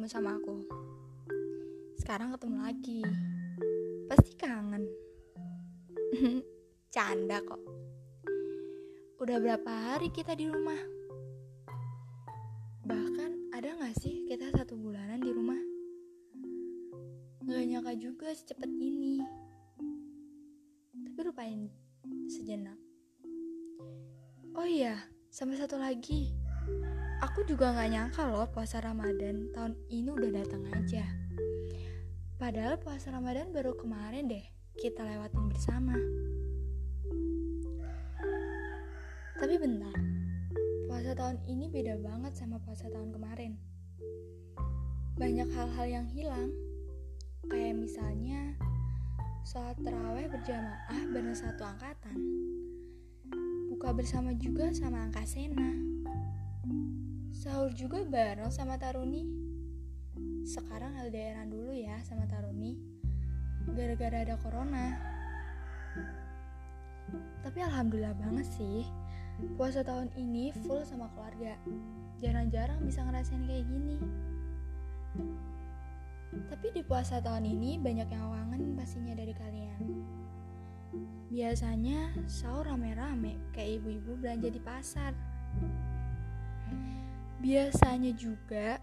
ketemu sama aku. Sekarang ketemu lagi. Pasti kangen. Canda kok. Udah berapa hari kita di rumah? Bahkan ada gak sih kita satu bulanan di rumah? Gak nyangka juga secepat ini. Tapi lupain sejenak. Oh iya, sama satu lagi. Aku juga gak nyangka loh puasa Ramadan tahun ini udah datang aja. Padahal puasa Ramadan baru kemarin deh kita lewatin bersama. Tapi bentar, puasa tahun ini beda banget sama puasa tahun kemarin. Banyak hal-hal yang hilang, kayak misalnya sholat terawih berjamaah bareng satu angkatan buka bersama juga sama Angkasena. Sahur juga bareng sama Taruni. Sekarang LDRan dulu ya sama Taruni. Gara-gara ada corona. Tapi alhamdulillah banget sih. Puasa tahun ini full sama keluarga. Jarang-jarang bisa ngerasain kayak gini. Tapi di puasa tahun ini banyak yang kangen pastinya dari kalian. Biasanya sahur rame-rame kayak ibu-ibu belanja di pasar. Biasanya juga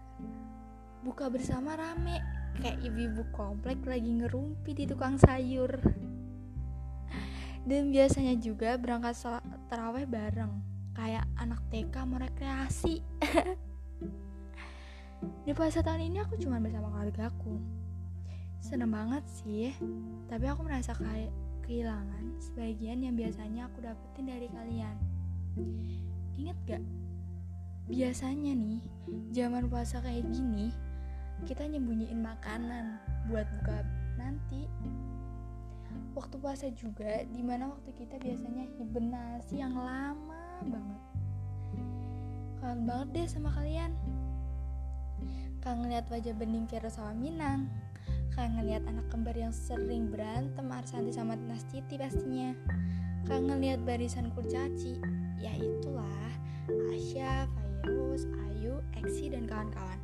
buka bersama rame kayak ibu-ibu komplek lagi ngerumpi di tukang sayur. Dan biasanya juga berangkat terawih bareng kayak anak TK mau rekreasi. di puasa tahun ini aku cuma bersama keluarga aku. Seneng banget sih, tapi aku merasa kayak kehilangan sebagian yang biasanya aku dapetin dari kalian. Ingat gak? Biasanya nih, zaman puasa kayak gini, kita nyembunyiin makanan buat buka nanti. Waktu puasa juga, di mana waktu kita biasanya hibernasi yang lama banget. Kangen banget deh sama kalian. Kangen lihat wajah bening Kero sama Minang Kangen lihat anak kembar yang sering berantem Arsanti sama Nastiti pastinya. Kangen lihat barisan kurcaci. Ya itulah Asya, Fairuz, Ayu, Eksi, dan kawan-kawan.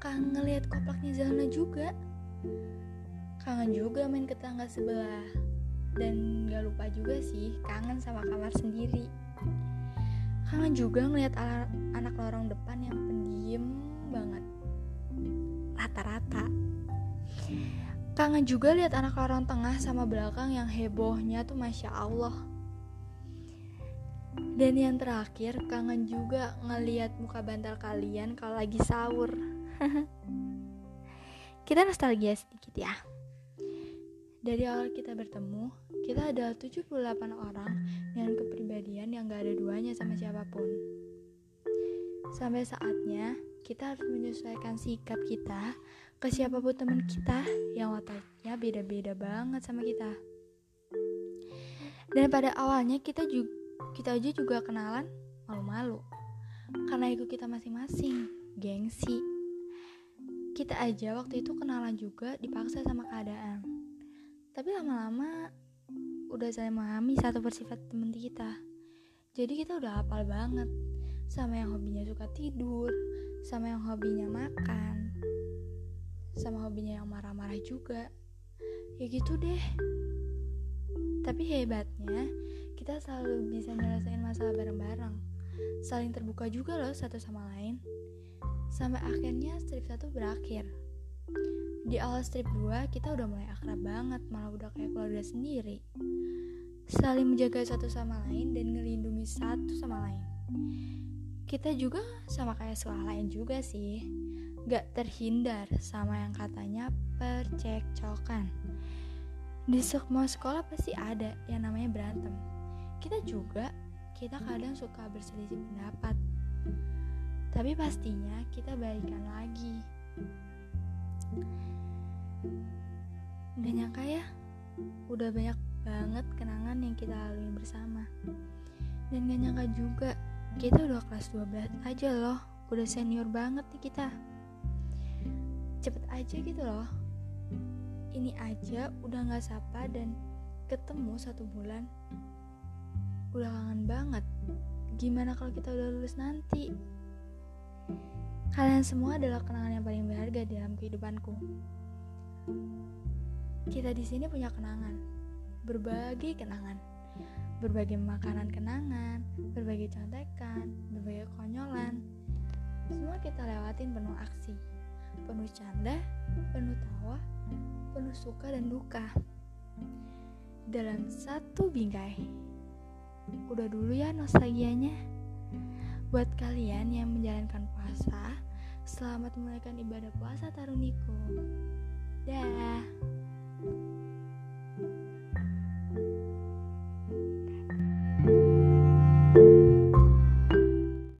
Kangen lihat koplaknya Zalna juga. Kangen juga main ke tangga sebelah. Dan gak lupa juga sih kangen sama kamar sendiri. Kangen juga ngeliat anak lorong depan yang pendiam banget. Rata-rata. Kangen juga lihat anak lorong tengah sama belakang yang hebohnya tuh masya Allah. Dan yang terakhir kangen juga ngeliat muka bantal kalian kalau lagi sahur. kita nostalgia sedikit ya. Dari awal kita bertemu, kita ada 78 orang dengan kepribadian yang gak ada duanya sama siapa pun. Sampai saatnya kita harus menyesuaikan sikap kita ke siapa pun teman kita yang wataknya beda-beda banget sama kita. Dan pada awalnya kita juga kita aja juga kenalan malu-malu karena ego kita masing-masing, gengsi. Kita aja waktu itu kenalan juga dipaksa sama keadaan. Tapi lama-lama udah saling memahami satu persifat temen kita. Jadi kita udah hafal banget sama yang hobinya suka tidur, sama yang hobinya makan, sama hobinya yang marah-marah juga ya gitu deh tapi hebatnya kita selalu bisa nyelesain masalah bareng-bareng. Saling terbuka juga loh satu sama lain. Sampai akhirnya strip satu berakhir. Di awal strip 2 kita udah mulai akrab banget malah udah kayak keluarga sendiri. Saling menjaga satu sama lain dan ngelindungi satu sama lain. Kita juga sama kayak sekolah lain juga sih. Gak terhindar sama yang katanya percekcokan. Di semua sekolah pasti ada yang namanya berantem. Kita juga, kita kadang suka berselisih pendapat. Tapi pastinya kita balikan lagi. Gak nyangka ya, udah banyak banget kenangan yang kita lalui bersama. Dan gak nyangka juga, kita udah kelas 12 aja loh, udah senior banget nih kita cepet aja gitu loh ini aja udah gak sapa dan ketemu satu bulan udah kangen banget gimana kalau kita udah lulus nanti Kalian semua adalah kenangan yang paling berharga dalam kehidupanku. Kita di sini punya kenangan, berbagai kenangan, berbagai makanan kenangan, berbagai contekan, berbagai konyolan. Semua kita lewatin penuh aksi, penuh canda, penuh tawa, penuh suka dan duka. Dalam satu bingkai. Udah dulu ya nostalgianya. Buat kalian yang menjalankan puasa, selamat menunaikan ibadah puasa Taruniku. Dah.